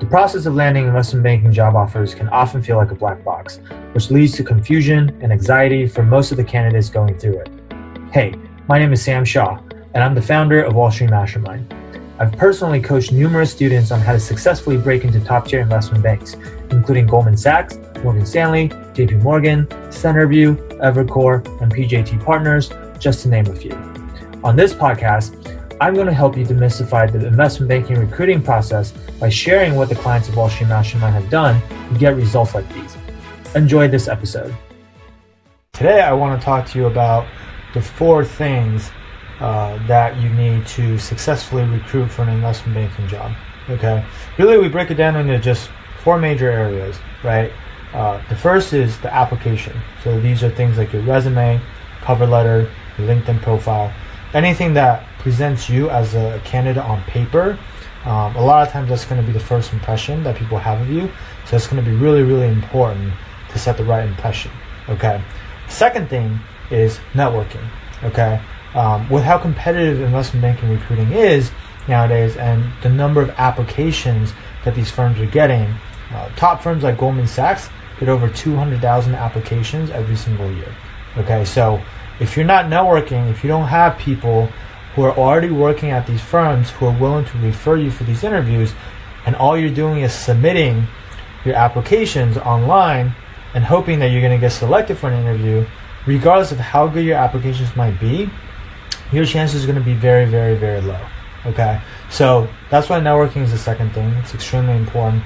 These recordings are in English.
The process of landing investment banking job offers can often feel like a black box, which leads to confusion and anxiety for most of the candidates going through it. Hey, my name is Sam Shaw, and I'm the founder of Wall Street Mastermind. I've personally coached numerous students on how to successfully break into top tier investment banks, including Goldman Sachs, Morgan Stanley, JP Morgan, Centerview, Evercore, and PJT Partners, just to name a few. On this podcast, I'm going to help you demystify the investment banking recruiting process by sharing what the clients of Wall Street Mastermind have done to get results like these. Enjoy this episode. Today, I want to talk to you about the four things uh, that you need to successfully recruit for an investment banking job. Okay, really, we break it down into just four major areas, right? Uh, the first is the application. So these are things like your resume, cover letter, LinkedIn profile, anything that presents you as a candidate on paper, um, a lot of times that's going to be the first impression that people have of you. So it's going to be really, really important to set the right impression. Okay. Second thing is networking. Okay. Um, with how competitive investment banking recruiting is nowadays and the number of applications that these firms are getting, uh, top firms like Goldman Sachs get over 200,000 applications every single year. Okay. So if you're not networking, if you don't have people who are already working at these firms who are willing to refer you for these interviews, and all you're doing is submitting your applications online and hoping that you're going to get selected for an interview, regardless of how good your applications might be, your chances are going to be very, very, very low. Okay, so that's why networking is the second thing. It's extremely important.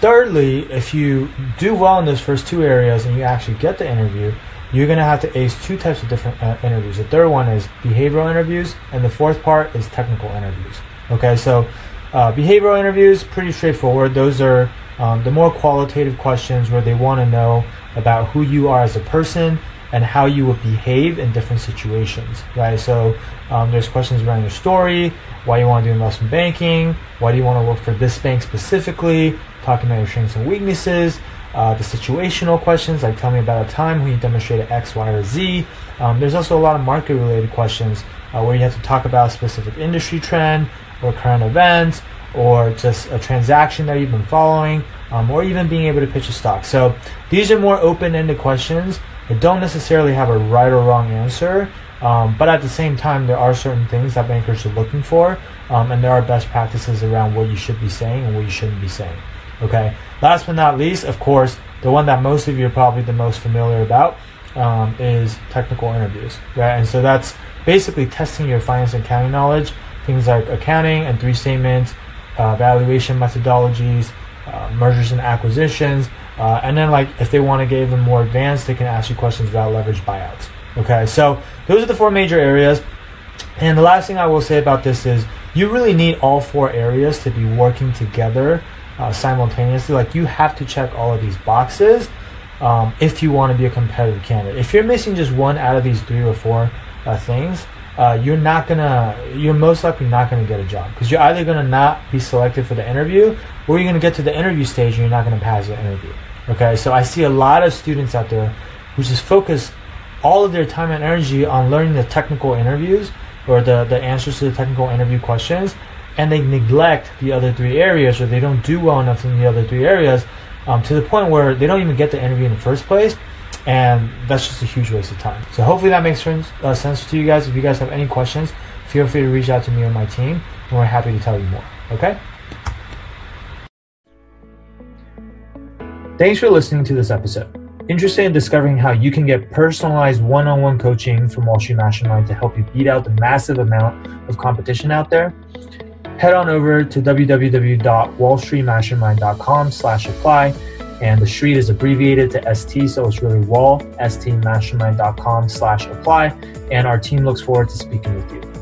Thirdly, if you do well in those first two areas and you actually get the interview, you're going to have to ace two types of different uh, interviews. The third one is behavioral interviews, and the fourth part is technical interviews. Okay, so uh, behavioral interviews, pretty straightforward. Those are um, the more qualitative questions where they want to know about who you are as a person and how you would behave in different situations, right? So um, there's questions around your story, why you want to do investment banking, why do you want to work for this bank specifically, talking about your strengths and weaknesses, uh, the situational questions, like tell me about a time when you demonstrated X, Y, or Z. Um, there's also a lot of market related questions uh, where you have to talk about a specific industry trend or current events or just a transaction that you've been following um, or even being able to pitch a stock. So these are more open ended questions that don't necessarily have a right or wrong answer. Um, but at the same time, there are certain things that bankers are looking for, um, and there are best practices around what you should be saying and what you shouldn't be saying. Okay. Last but not least, of course, the one that most of you are probably the most familiar about um, is technical interviews, right? And so that's basically testing your finance and accounting knowledge, things like accounting and three statements, uh, valuation methodologies, uh, mergers and acquisitions, uh, and then like if they want to get even more advanced, they can ask you questions about leverage buyouts. Okay, so those are the four major areas. And the last thing I will say about this is you really need all four areas to be working together uh, simultaneously. Like you have to check all of these boxes um, if you want to be a competitive candidate. If you're missing just one out of these three or four uh, things, uh, you're not gonna, you're most likely not gonna get a job because you're either gonna not be selected for the interview or you're gonna get to the interview stage and you're not gonna pass the interview. Okay, so I see a lot of students out there who just focus all of their time and energy on learning the technical interviews or the, the answers to the technical interview questions and they neglect the other three areas or they don't do well enough in the other three areas um, to the point where they don't even get the interview in the first place and that's just a huge waste of time. So hopefully that makes sense, uh, sense to you guys. If you guys have any questions feel free to reach out to me or my team and we're happy to tell you more okay? Thanks for listening to this episode. Interested in discovering how you can get personalized one on one coaching from Wall Street Mastermind to help you beat out the massive amount of competition out there? Head on over to www.wallstreetmastermind.com slash apply and the street is abbreviated to st so it's really wall stmastermind.com slash apply and our team looks forward to speaking with you